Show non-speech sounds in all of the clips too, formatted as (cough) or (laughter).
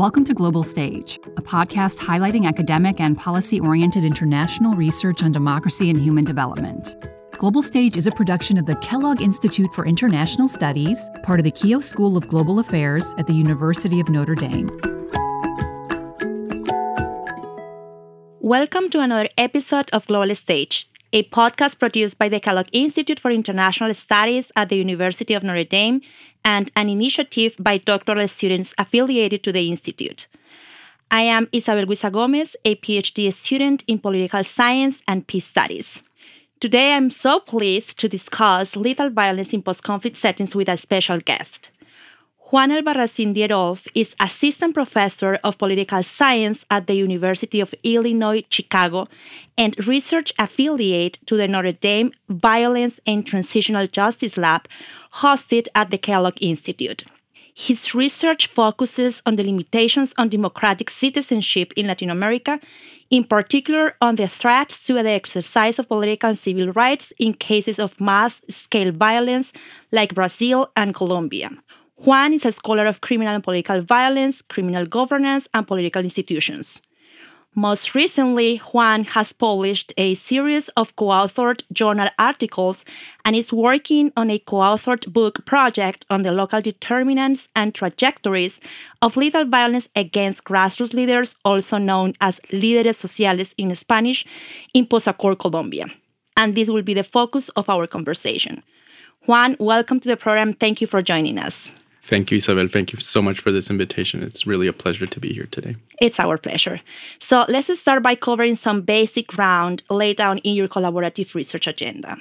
Welcome to Global Stage, a podcast highlighting academic and policy oriented international research on democracy and human development. Global Stage is a production of the Kellogg Institute for International Studies, part of the Keough School of Global Affairs at the University of Notre Dame. Welcome to another episode of Global Stage, a podcast produced by the Kellogg Institute for International Studies at the University of Notre Dame and an initiative by doctoral students affiliated to the Institute. I am Isabel Güiza-Gómez, a PhD student in political science and peace studies. Today, I'm so pleased to discuss lethal violence in post conflict settings with a special guest. Juan Albarracín Dierolf is assistant professor of political science at the University of Illinois Chicago and research affiliate to the Notre Dame Violence and Transitional Justice Lab hosted at the Kellogg Institute. His research focuses on the limitations on democratic citizenship in Latin America, in particular on the threats to the exercise of political and civil rights in cases of mass scale violence like Brazil and Colombia. Juan is a scholar of criminal and political violence, criminal governance, and political institutions. Most recently, Juan has published a series of co authored journal articles and is working on a co authored book project on the local determinants and trajectories of lethal violence against grassroots leaders, also known as líderes sociales in Spanish, in post accord Colombia. And this will be the focus of our conversation. Juan, welcome to the program. Thank you for joining us. Thank you, Isabel. Thank you so much for this invitation. It's really a pleasure to be here today. It's our pleasure. So let's start by covering some basic ground laid down in your collaborative research agenda.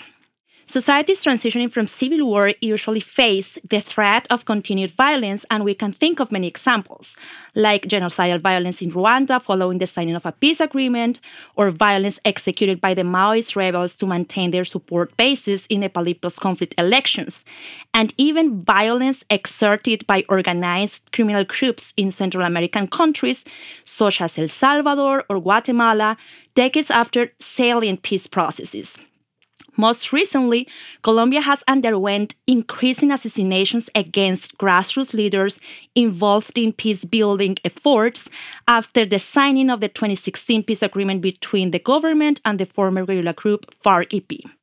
Societies transitioning from civil war usually face the threat of continued violence, and we can think of many examples, like genocidal violence in Rwanda following the signing of a peace agreement, or violence executed by the Maoist rebels to maintain their support bases in Nepali post conflict elections, and even violence exerted by organized criminal groups in Central American countries, such as El Salvador or Guatemala, decades after salient peace processes. Most recently, Colombia has underwent increasing assassinations against grassroots leaders involved in peace building efforts after the signing of the 2016 peace agreement between the government and the former guerrilla group FARC-EP.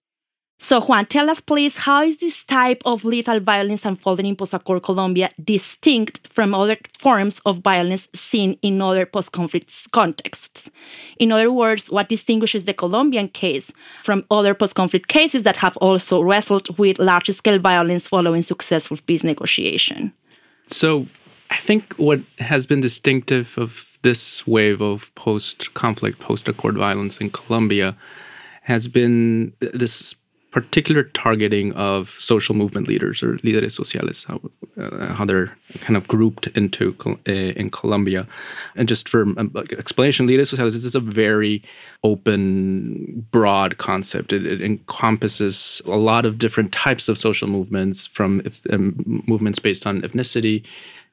So, Juan, tell us, please, how is this type of lethal violence unfolding in post-accord Colombia distinct from other forms of violence seen in other post-conflict contexts? In other words, what distinguishes the Colombian case from other post-conflict cases that have also wrestled with large-scale violence following successful peace negotiation? So, I think what has been distinctive of this wave of post-conflict, post-accord violence in Colombia has been this particular targeting of social movement leaders or líderes sociales, how, uh, how they're kind of grouped into uh, in Colombia. And just for um, explanation, líderes sociales is a very open, broad concept. It, it, encompasses a lot of different types of social movements, from um, movements based on ethnicity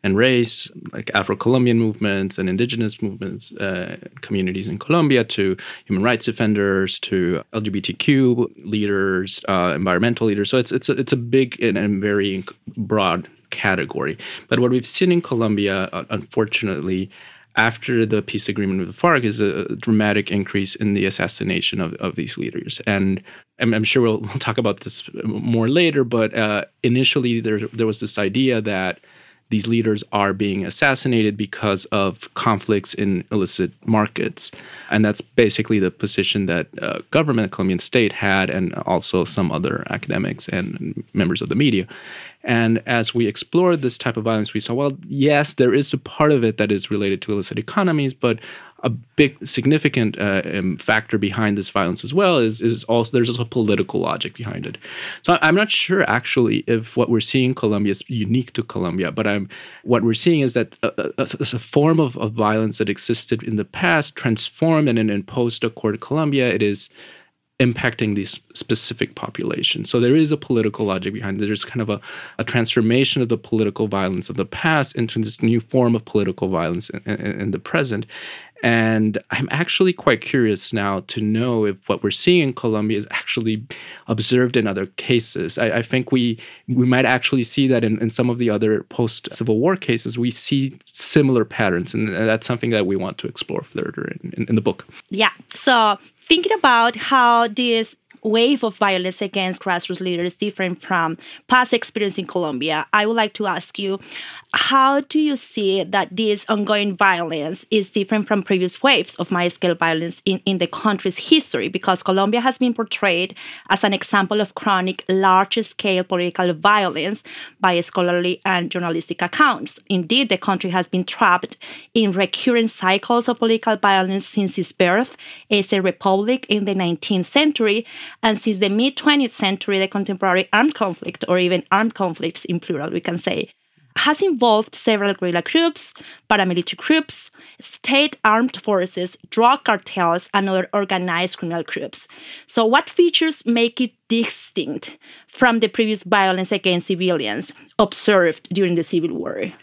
and race, like Afro-Colombian movements and indigenous movements, uh, communities in Colombia, to human rights defenders, to LGBTQ leaders, uh, environmental leaders. So it's it's a, it's a big and, and, very broad category. But what we've seen in Colombia, uh, unfortunately, after the peace agreement with the FARC is a dramatic increase in the assassination of, of these leaders. And I'm, I'm sure we'll, (laughs) we'll, talk about this more later, but uh, initially there, there was this idea that these leaders are being assassinated because of conflicts in illicit markets. And that's basically the position that uh, government, Colombian state had, and also some other academics and members of the media. And as we explored this type of violence, we saw, well, yes, there is a part of it that is related to illicit economies, but a big significant uh, um, factor behind this violence as well is, is also there's also political logic behind it. So I'm not sure actually if what we're seeing in Colombia is unique to Colombia, but I'm what we're seeing is that a, a, a form of, of violence that existed in the past transformed and in post-accord Colombia it is impacting these specific populations. So there is a political logic behind it. There's kind of a, a transformation of the political violence of the past into this new form of political violence in, in, in the present. And I'm actually quite curious now to know if what we're seeing in Colombia is actually observed in other cases. I, I think we we might actually see that in, in some of the other post Civil War cases, we see similar patterns. And uh, that's something that we want to explore further in, in, in the book. Yeah. So thinking about how this wave of violence against grassroots leaders different from past experience in Colombia, I would like to ask you how do you see that this ongoing violence is different from previous waves of mass scale violence in, in the country's history? Because Colombia has been portrayed as an example of chronic, large scale political violence by scholarly and journalistic accounts. Indeed, the country has been trapped in recurrent cycles of political violence since its birth as a republic in the 19th century and since the mid 20th century, the contemporary armed conflict, or even armed conflicts in plural, we can say, has involved several guerrilla groups, paramilitary groups, state armed forces, drug cartels, and other organized criminal groups. So, what features make it distinct from the previous violence against civilians observed during the Civil War?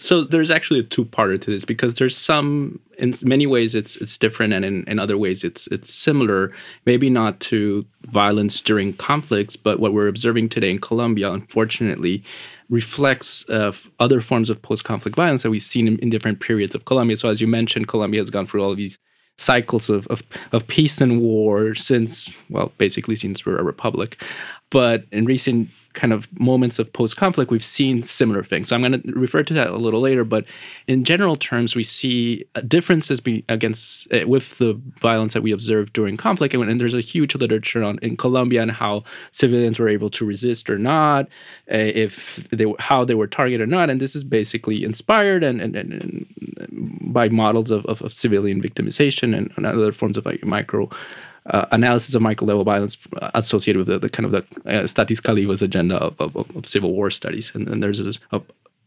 So there's actually a two-parter to this because there's some in many ways it's it's different and in, in other ways it's it's similar. Maybe not to violence during conflicts, but what we're observing today in Colombia, unfortunately, reflects uh, other forms of post-conflict violence that we've seen in, in different periods of Colombia. So as you mentioned, Colombia has gone through all of these cycles of, of, of peace and war since, well, basically since we're a republic. But in recent kind of moments of post conflict, we've seen similar things. So I'm going to refer to that a little later. But in general terms, we see differences be against uh, with the violence that we observed during conflict. And, and, there's a huge literature on in Colombia and how civilians were able to resist or not, uh, if they how they were targeted or not. And this is basically inspired and, and, and by models of, of, of, civilian victimization and, and other forms of like micro uh, analysis of micro-level violence associated with the, the kind of the uh, Stathis Kalyvas' agenda of, of, of, civil war studies. And, and there's a, a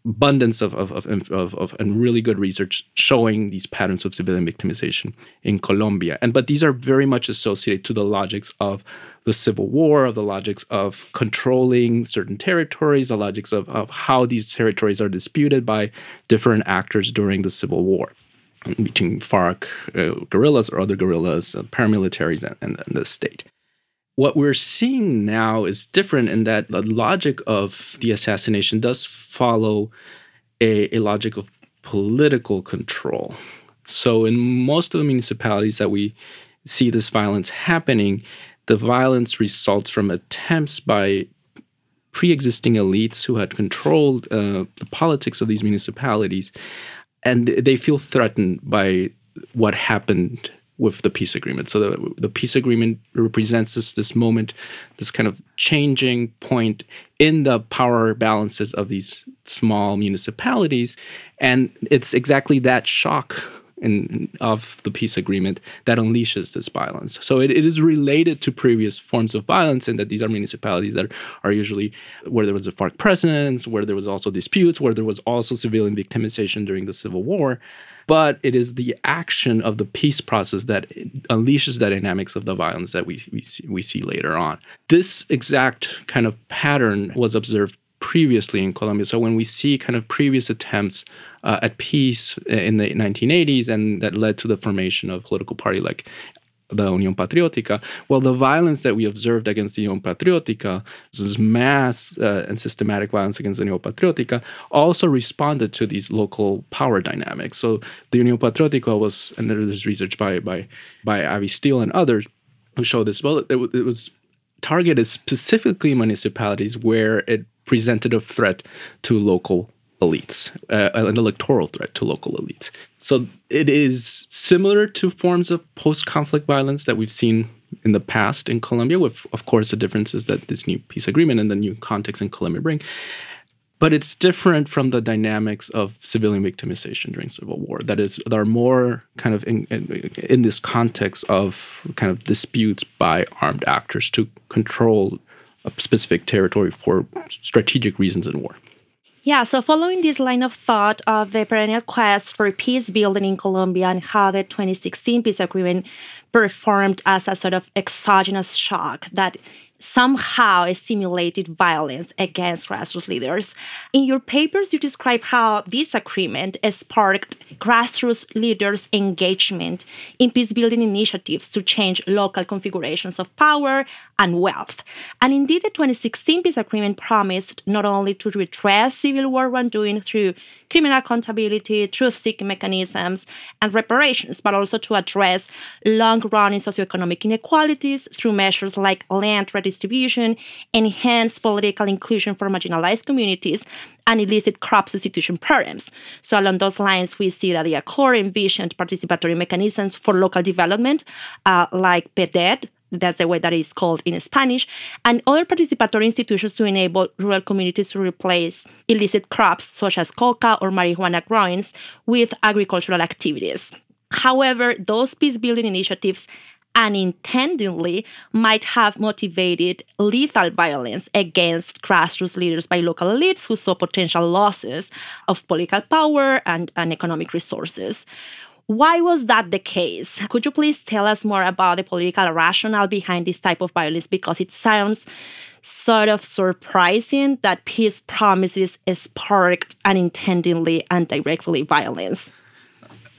abundance of, of, of, of, and really good research showing these patterns of civilian victimization in Colombia. And but these are very much associated to the logics of the civil war, of the logics of controlling certain territories, the logics of, of how these territories are disputed by different actors during the civil war between FARC uh, guerrillas or other guerrillas, uh, paramilitaries, and, and, and the state. What we're seeing now is different in that the logic of the assassination does follow a, a logic of political control. So, in most of the municipalities that we see this violence happening, the violence results from attempts by pre existing elites who had controlled uh, the politics of these municipalities and they feel threatened by what happened with the peace agreement. So the, the peace agreement represents this this moment, this kind of changing point in the power balances of these small municipalities, and it's exactly that shock in, of the peace agreement that unleashes this violence. So it, it is related to previous forms of violence in that these are municipalities that are usually where there was a FARC presence, where there was also disputes, where there was also civilian victimization during the Civil War. But it is the action of the peace process that unleashes the dynamics of the violence that we, we, see, we see later on. This exact kind of pattern was observed previously in Colombia. So when we see kind of previous attempts uh, at peace in the 1980s and that led to the formation of political party like the Unión Patriótica. Well, the violence that we observed against the Unión Patriótica, this mass uh, and systematic violence against the Unión Patriótica, also responded to these local power dynamics. So the Unión Patriótica was, and there's research by by by Abbey Steele and others who show this. Well, it, it was targeted specifically municipalities where it presented a threat to local elites, uh, an electoral threat to local elites. So it is similar to forms of post conflict violence that we've seen in the past in Colombia, with, of course, the differences that this new peace agreement and the new context in Colombia bring. But it's different from the dynamics of civilian victimization during civil war. That is, there are more kind of in, in, in this context of kind of disputes by armed actors to control a specific territory for strategic reasons in war. Yeah, so following this line of thought of the perennial quest for peace building in Colombia and how the 2016 peace agreement performed as a sort of exogenous shock that somehow stimulated violence against grassroots leaders. In your papers, you describe how this agreement sparked grassroots leaders' engagement in peace building initiatives to change local configurations of power and wealth. And indeed, the 2016 peace agreement promised not only to redress civil war wrongdoing through criminal accountability, truth seeking mechanisms, and reparations, but also to address long running socioeconomic inequalities through measures like land redistribution, enhanced political inclusion for marginalized communities, and illicit crop substitution programs. So, along those lines, we see that the Accord envisioned participatory mechanisms for local development, uh, like PDET, that's the way that it's called in Spanish, and other participatory institutions to enable rural communities to replace illicit crops such as coca or marijuana growings with agricultural activities. However, those peace building initiatives unintendedly might have motivated lethal violence against grassroots leaders by local elites who saw potential losses of political power and, and economic resources. Why was that the case? Could you please tell us more about the political rationale behind this type of violence? Because it sounds sort of surprising that peace promises sparked unintentionally and directly violence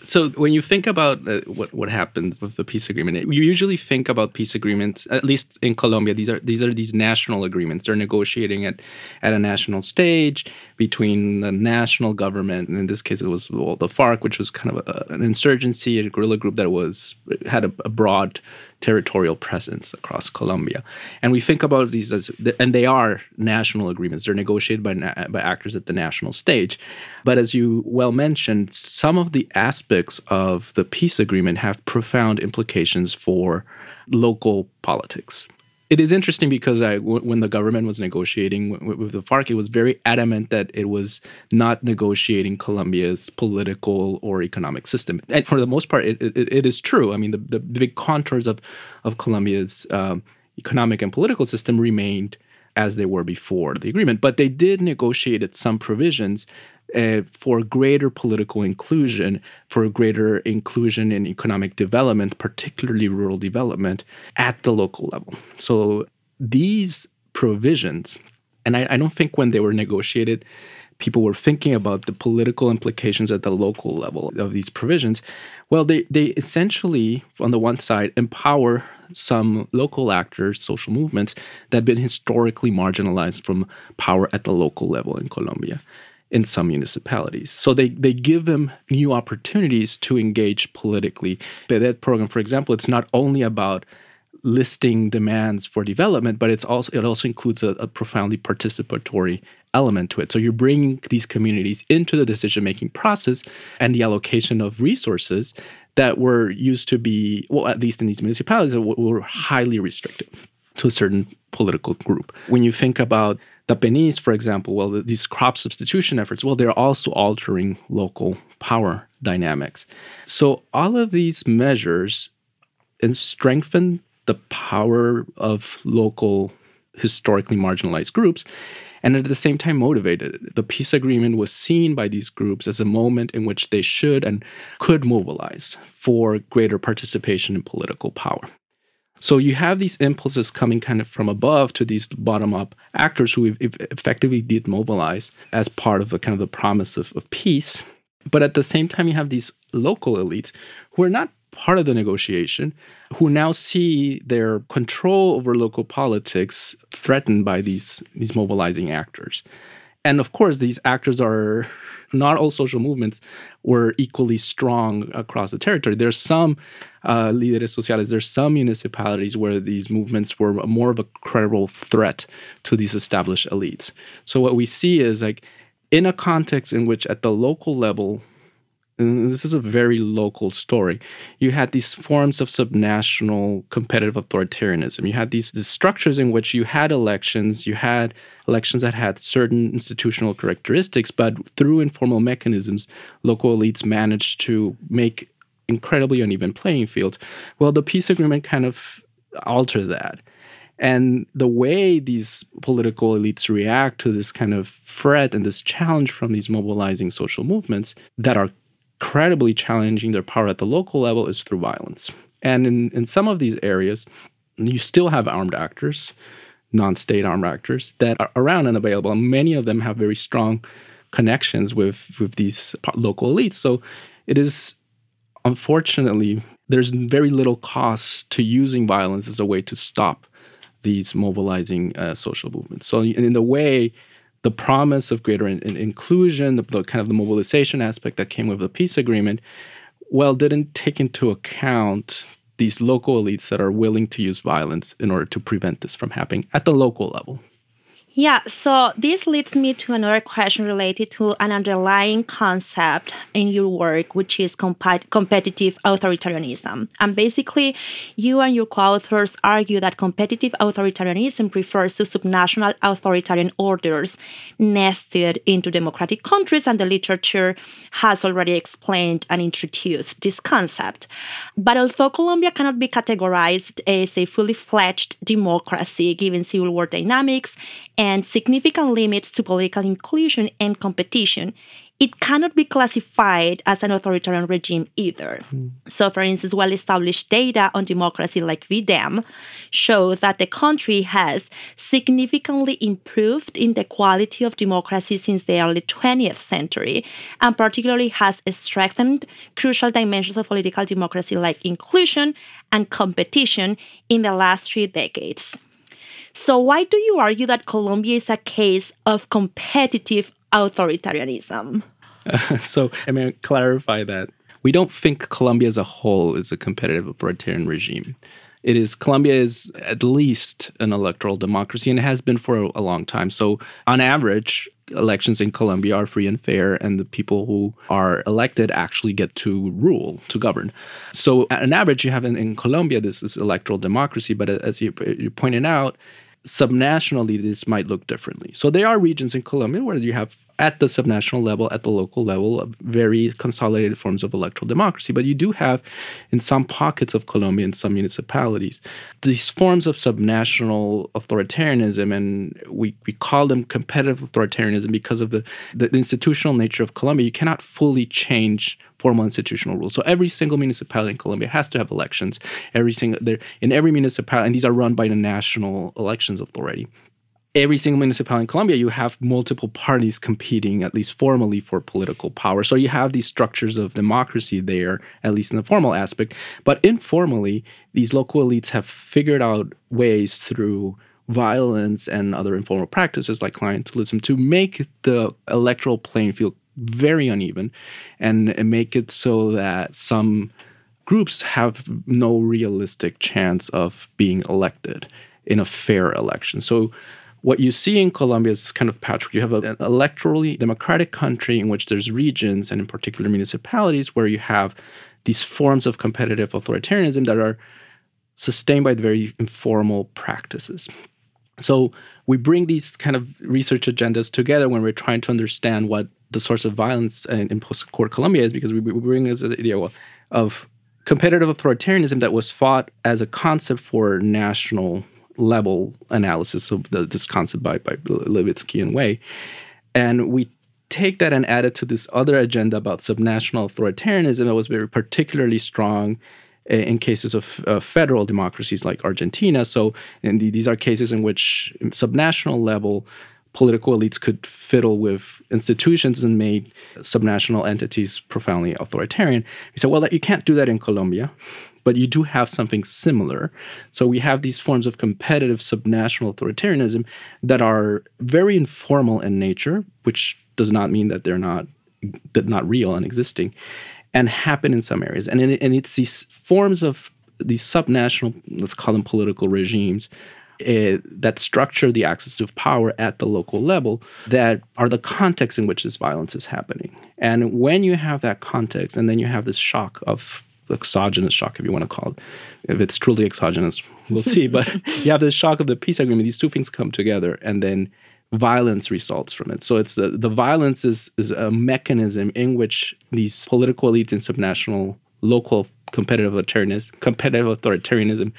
so when you think about uh, what what happens with the peace agreement, you usually think about peace agreements. At least in Colombia, these are these are these national agreements. They're negotiating at at a national stage between the national government, and in this case, it was well, the FARC, which was kind of a, an insurgency, a guerrilla group that was had a, a broad territorial presence across Colombia. And we think about these as, and they are national agreements. They're negotiated by, by actors at the national stage. But as you well mentioned, some of the aspects of the peace agreement have profound implications for local politics it is interesting because I, w- when the government was negotiating w- with the FARC, it was very adamant that it was not negotiating Colombia's political or economic system. And for the most part, it, it, it is true. I mean, the, the big contours of, of Colombia's um, economic and political system remained as they were before the agreement. But they did negotiate some provisions uh, for greater political inclusion, for greater inclusion in economic development, particularly rural development, at the local level. So these provisions, and I, I don't think when they were negotiated, people were thinking about the political implications at the local level of these provisions. Well, they, they essentially, on the one side, empower some local actors, social movements that have been historically marginalized from power at the local level in Colombia in some municipalities. So they, they give them new opportunities to engage politically. That program, for example, it's not only about listing demands for development, but it's also it also includes a, a profoundly participatory element to it. So you're bringing these communities into the decision making process and the allocation of resources that were used to be, well, at least in these municipalities, were highly restricted to a certain political group. When you think about the PNIS, for example, well, these crop substitution efforts, well, they're also altering local power dynamics. So all of these measures strengthen the power of local historically marginalized groups and at the same time motivated. The peace agreement was seen by these groups as a moment in which they should and could mobilize for greater participation in political power. So you have these impulses coming kind of from above to these bottom up actors who effectively did mobilize as part of a kind of the promise of, of peace. But at the same time, you have these local elites who are not part of the negotiation, who now see their control over local politics threatened by these, these mobilizing actors. And of course, these actors are (laughs) not all social movements were equally strong across the territory. There's some uh, líderes sociales, there's some municipalities where these movements were more of a credible threat to these established elites. So what we see is like in a context in which at the local level this is a very local story. You had these forms of subnational competitive authoritarianism. You had these, these, structures in which you had elections, you had elections that had certain institutional characteristics, but through informal mechanisms, local elites managed to make incredibly uneven playing fields. Well, the peace agreement kind of altered that. And the way these political elites react to this kind of threat and this challenge from these mobilizing social movements that are incredibly challenging their power at the local level is through violence. And in, in some of these areas, you still have armed actors. Non-state armed actors that are around and available. And many of them have very strong connections with with these local elites. So it is unfortunately there's very little cost to using violence as a way to stop these mobilizing uh, social movements. So in the way the promise of greater in, in inclusion, the, the, kind of the mobilization aspect that came with the peace agreement, well, didn't take into account these local elites that are willing to use violence in order to prevent this from happening at the local level. Yeah, so this leads me to another question related to an underlying concept in your work, which is comp- competitive authoritarianism. And basically, you and your co authors argue that competitive authoritarianism refers to subnational authoritarian orders nested into democratic countries, and the literature has already explained and introduced this concept. But although Colombia cannot be categorized as a fully fledged democracy given civil war dynamics, and significant limits to political inclusion and competition, it cannot be classified as an authoritarian regime either. Mm. So, for instance, well established data on democracy like V-Dem show that the country has significantly improved in the quality of democracy since the early 20th century, and particularly has strengthened crucial dimensions of political democracy like inclusion and competition in the last three decades. So, why do you argue that Colombia is a case of competitive authoritarianism? Uh, (laughs) so, I mean, clarify that we don't think Colombia as a whole is a competitive authoritarian regime. It is Colombia is at least an electoral democracy and it has been for a, a long time. So, on average, elections in Colombia are free and fair, and the people who are elected actually get to rule, to govern. So, on average, you have in, in Colombia this is electoral democracy, but uh, as you, you pointed out, subnationally this might look differently. So there are regions in Colombia where you have at the subnational level, at the local level, very consolidated forms of electoral democracy. But you do have, in some pockets of Colombia, in some municipalities, these forms of subnational authoritarianism, and we, we call them competitive authoritarianism because of the, the institutional nature of Colombia. You cannot fully change formal institutional rules. So every single municipality in Colombia has to have elections. Every single there in every municipality, and these are run by the National Elections Authority every single municipality in Colombia, you have multiple parties competing, at least formally, for political power. So you have these structures of democracy there, at least in the formal aspect. But informally, these local elites have figured out ways through violence and other informal practices like clientelism to make the electoral playing field very uneven and make it so that some groups have no realistic chance of being elected in a fair election. So what you see in Colombia is this kind of patchwork. You have an electorally democratic country in which there's regions and in particular municipalities where you have these forms of competitive authoritarianism that are sustained by the very informal practices. So we bring these kind of research agendas together when we're trying to understand what the source of violence in, in post-war Colombia is, because we, we bring this idea of competitive authoritarianism that was fought as a concept for national level analysis of the, this concept by, by Levitsky and Way. And we take that and add it to this other agenda about subnational authoritarianism that was very particularly strong in cases of uh, federal democracies like Argentina. So, the, these are cases in which, subnational level, political elites could fiddle with institutions and made subnational entities profoundly authoritarian. We said, well, you can't do that in Colombia but you do have something similar. So we have these forms of competitive subnational authoritarianism that are very informal in nature, which does not mean that they're not that not real and existing, and happen in some areas. And in, and it's these forms of these subnational, let's call them political regimes, uh, that structure the access of power at the local level that are the context in which this violence is happening. And when you have that context, and then you have this shock of exogenous shock, if you want to call it. If it's truly exogenous, we'll see. but you have this shock of the peace agreement. These two things come together, and then violence results from it. So it's the the violence is is a mechanism in which these political elites and subnational local competitive authoritarianism, competitive authoritarianism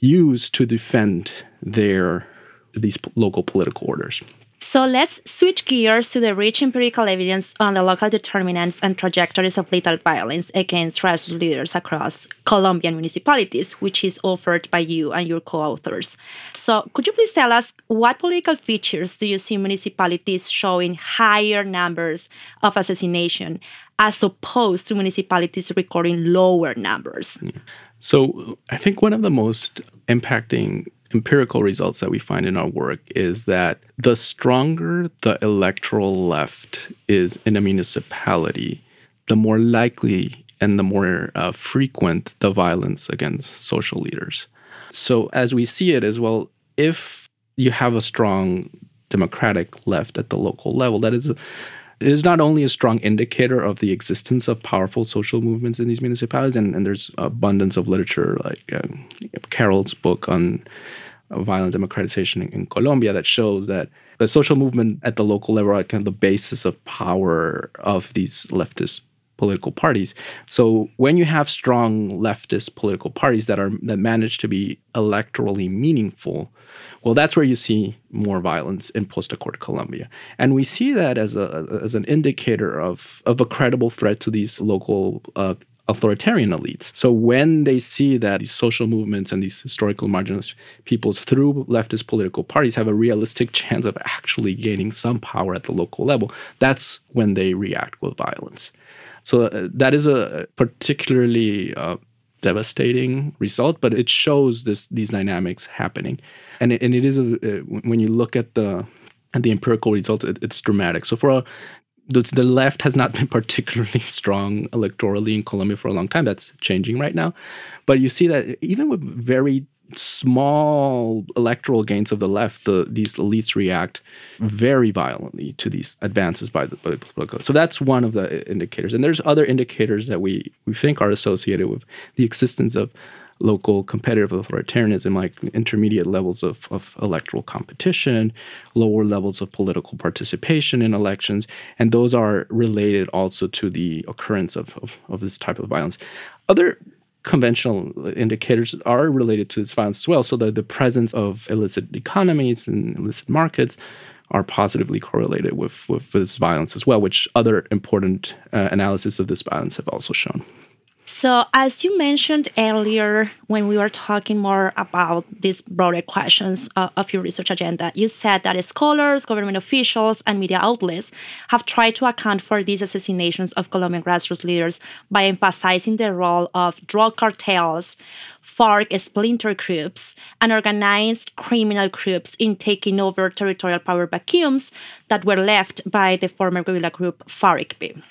use to defend their these local political orders. So let's switch gears to the rich empirical evidence on the local determinants and trajectories of lethal violence against grassroots leaders across Colombian municipalities, which is offered by you and your co authors. So, could you please tell us what political features do you see municipalities showing higher numbers of assassination as opposed to municipalities recording lower numbers? Yeah. So, I think one of the most impacting empirical results that we find in our work is that the stronger the electoral left is in a municipality, the more likely and the more uh, frequent the violence against social leaders. So, as we see it as well, if you have a strong democratic left at the local level, that is it is not only a strong indicator of the existence of powerful social movements in these municipalities, and, and there's abundance of literature like uh, book on violent democratization in, in, Colombia that shows that the social movement at the local level are kind of the basis of power of these leftist political parties. So when you have strong leftist political parties that are that manage to be electorally meaningful, well, that's where you see more violence in post-accord Colombia, and we see that as a as an indicator of of a credible threat to these local uh, authoritarian elites. So when they see that these social movements and these historical marginalized peoples through leftist political parties have a realistic chance of actually gaining some power at the local level, that's when they react with violence. So uh, that is a particularly uh, devastating result, but it shows this these dynamics happening, and it, and it is a, uh, when you look at the at the empirical results, it, it's dramatic. So for a the, the left has not (laughs) been particularly strong electorally in Colombia for a long time. That's changing right now. But you see that even with very small electoral gains of the left, the, these elites react mm-hmm. very violently to these advances by the, by the political. So that's one of the indicators. And there's other indicators that we, we think are associated with the existence of local competitive authoritarianism, like intermediate levels of, of electoral competition, lower levels of political participation in elections, and those are related also to the occurrence of, of, of this type of violence. Other conventional indicators are related to this violence as well. So that the presence of illicit economies and illicit markets are positively correlated with, with this violence as well, which other important uh, of this violence have also shown. So, as you mentioned earlier, when we were talking more about these broader questions uh, of your research agenda, you said that scholars, government officials, and media outlets have tried to account for these assassinations of Colombian grassroots leaders by emphasizing the role of drug cartels, FARC splinter groups, and organized criminal groups in taking over territorial power vacuums that were left by the former guerrilla group FARC.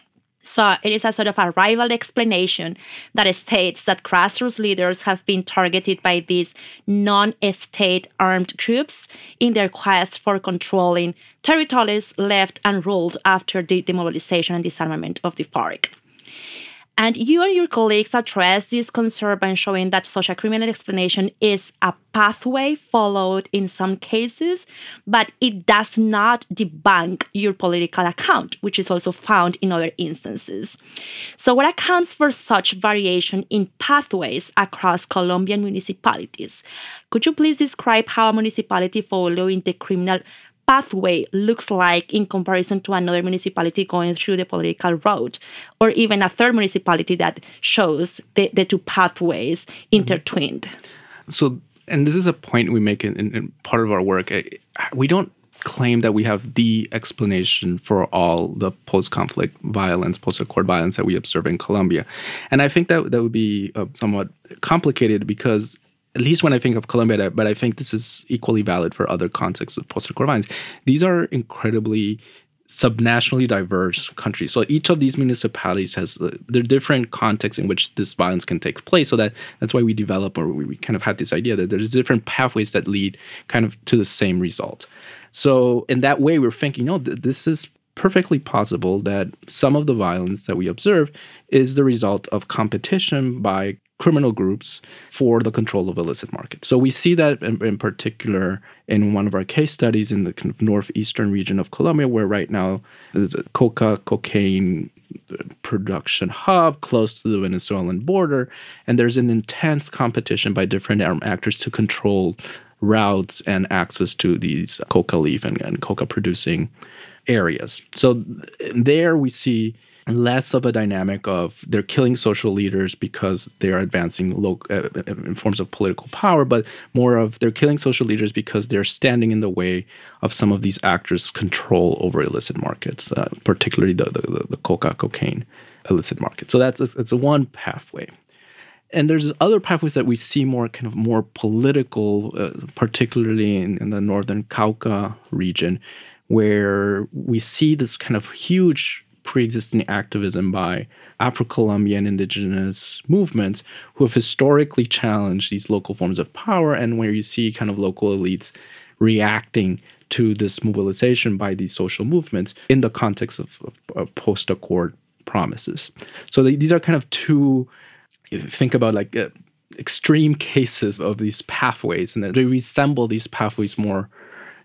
So it is a sort of a rival explanation that states that grassroots leaders have been targeted by these non state armed groups in their quest for controlling territories left unruled after the demobilization and disarmament of the FARC. And you and your colleagues address this concern by showing that social criminal explanation is a pathway followed in some cases, but it does not debunk your political account, which is also found in other instances. So, what accounts for such variation in pathways across Colombian municipalities? Could you please describe how a municipality following the criminal pathway looks like in comparison to another municipality going through the political road, or even a third municipality that shows the, the two pathways intertwined. So, and this is a point we make in, in part of our work. We don't claim that we have the explanation for all the post-conflict violence, post-accord violence that we observe in Colombia, and I think that that would be uh, somewhat complicated because at least when I think of Colombia, but I think this is equally valid for other contexts of post-accord violence. These are incredibly subnationally diverse countries. So each of these municipalities has uh, their different contexts in which this violence can take place. So that that's why we develop or we, we kind of had this idea that there's different pathways that lead kind of to the same result. So in that way, we're thinking, no, th- this is perfectly possible that some of the violence that we observe is the result of competition by criminal groups for the control of illicit markets. So we see that in, in, particular in one of our case studies in the kind of northeastern region of Colombia, where right now there's a coca cocaine uh, production hub close to the Venezuelan border, and there's an intense competition by different um, actors to control routes and access to these coca leaf and, and coca producing areas. So there we see less of a dynamic of they're killing social leaders because they are advancing uh, uh, in forms of political power, but more of they're killing social leaders because they're standing in the way of some of these actors' control over illicit markets, uh, particularly the, the, the coca cocaine illicit market. So that's it's a one pathway. And there's other pathways that we see more kind of more political, uh, particularly in, in the northern Cauca region, where we see this kind of huge pre-existing activism by Afro-Colombian indigenous movements who have historically challenged these local forms of power and where you see kind of local elites reacting to this mobilization by these social movements in the context of, of, of post-accord promises. So these are kind of two think about like uh, extreme (laughs) cases of these pathways and they resemble these pathways more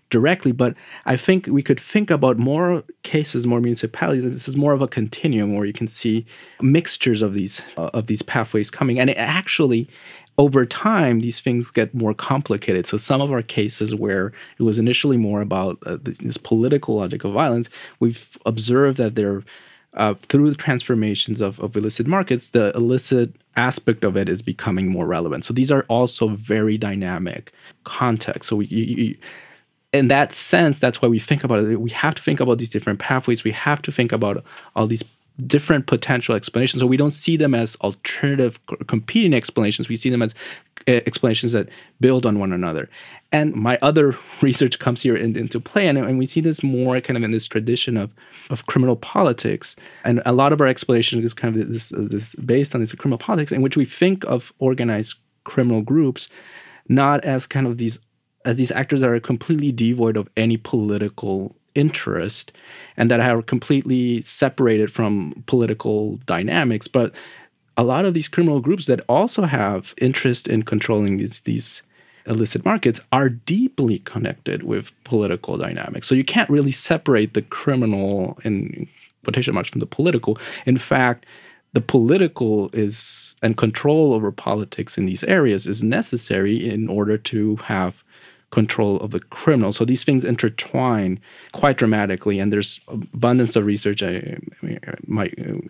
directly, but I think we could think about more cases, more municipalities. This is more of a continuum where you can see mixtures of these uh, of these pathways coming, and actually. Over time, these things get more complicated. So, some of our cases where it was initially more about uh, this, this, political logic of violence, we've observed that there, uh, through the transformations of, of illicit markets, the illicit aspect of it is becoming more relevant. So, these are also very dynamic contexts. So, we, you, you, in that sense, that's why we think about it. We have to think about these different pathways. We have to think about all these different potential explanations. So we don't see them as alternative competing explanations. We see them as uh, explanations that build on one another. And my other (laughs) research comes here in, into play, and, and, we see this more kind of in this tradition of, of criminal politics. And a lot of our explanation is kind of this, this based on this criminal politics, in which we think of organized criminal groups not as kind of these as these actors are completely devoid of any political interest and that are completely separated from political dynamics. But a lot of these criminal groups that also have interest in controlling these these illicit markets are deeply connected with political dynamics. So you can't really separate the criminal in quotation marks from the political. In fact the political is and control over politics in these areas is necessary in order to have control of the criminal. So these things intertwine quite dramatically, and there's abundance of research. I, my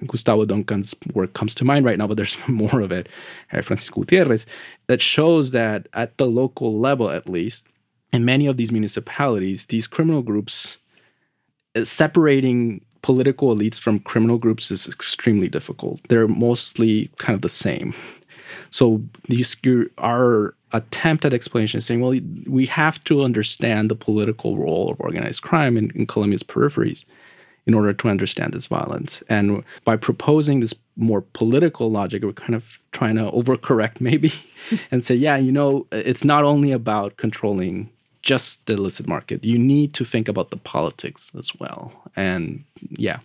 Gustavo Duncan's work comes to mind right now, but there's (laughs) more of it. Uh, Francisco Gutierrez that shows that at the local level, at least, in many of these municipalities, these criminal groups uh, separating political elites from criminal groups is extremely difficult. They're mostly kind of the same. So these our attempt at explanation is saying, well, we have to understand the political role of organized crime in, in Colombia's peripheries in order to understand this violence. And by proposing this more political logic, we're kind of trying to overcorrect (laughs) maybe and say, yeah, you know, it's not only about controlling just the illicit market. You need to think about the politics as well. And yeah,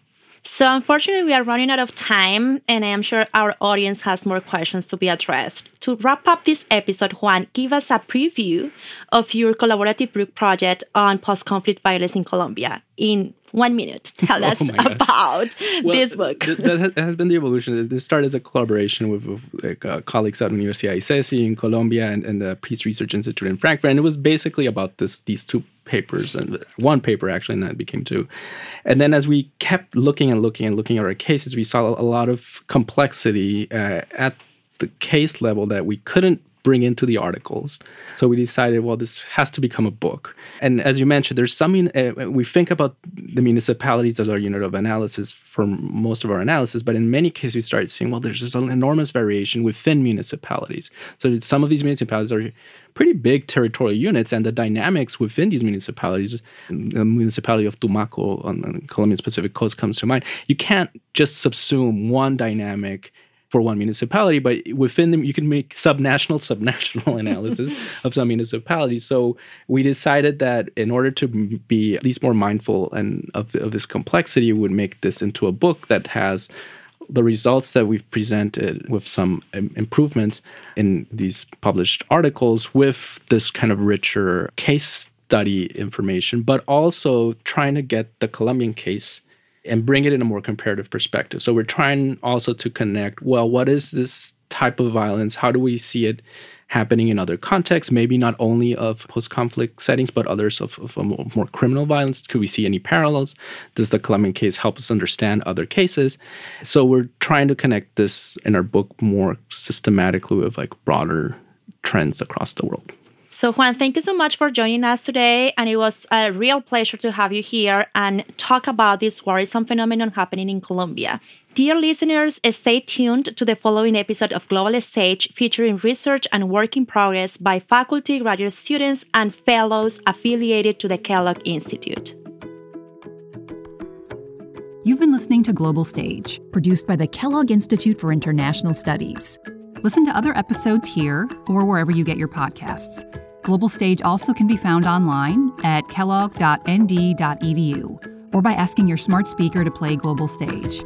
so, unfortunately, we are running out of time, and I am sure our audience has more questions to be addressed. To wrap up this episode, Juan, give us a preview of your collaborative book project on post conflict violence in Colombia in one minute. Tell (laughs) oh us about well, this book. Th- that has been the evolution. This started as a collaboration with, with like, uh, colleagues at Universidad ICESI in Colombia and, and the Peace Research Institute in Frankfurt. And it was basically about this these two papers and one paper actually, and then it became two. And then as we kept looking and looking and looking at our cases, we saw a lot of complexity uh, at the case level that we couldn't bring into the articles. So we decided, well, this has to become a book. And as you mentioned, there's some, uh, we think about the municipalities as our unit of analysis for most of our analysis, but in many cases, we started seeing, well, there's just an enormous variation within municipalities. So some of these municipalities are pretty big territorial units, and the dynamics within these municipalities, the municipality of Tumaco on the Colombian Pacific coast comes to mind, you can't just subsume one dynamic for one municipality, but within them you can make subnational, (laughs) subnational (laughs) analysis of some municipalities. So we decided that in order to be at least more mindful and of, of this complexity, we would make this into a book that has the results that we've presented with some improvements in these published articles with this kind of richer case study information, but also trying to get the Colombian case and bring it in a more comparative perspective. So we're trying also to connect well, what is this type of violence? How do we see it happening in other contexts, maybe not only of post conflict settings, but others of, of more, more criminal violence? Could we see any parallels? Does the Colombian case help us understand other cases? So we're trying to connect this in our book more systematically with like broader trends across the world. So, Juan, thank you so much for joining us today. And it was a real pleasure to have you here and talk about this worrisome phenomenon happening in Colombia. Dear listeners, stay tuned to the following episode of Global Stage featuring research and work in progress by faculty, graduate students, and fellows affiliated to the Kellogg Institute. You've been listening to Global Stage, produced by the Kellogg Institute for International Studies. Listen to other episodes here or wherever you get your podcasts. Global Stage also can be found online at kellogg.nd.edu or by asking your smart speaker to play Global Stage.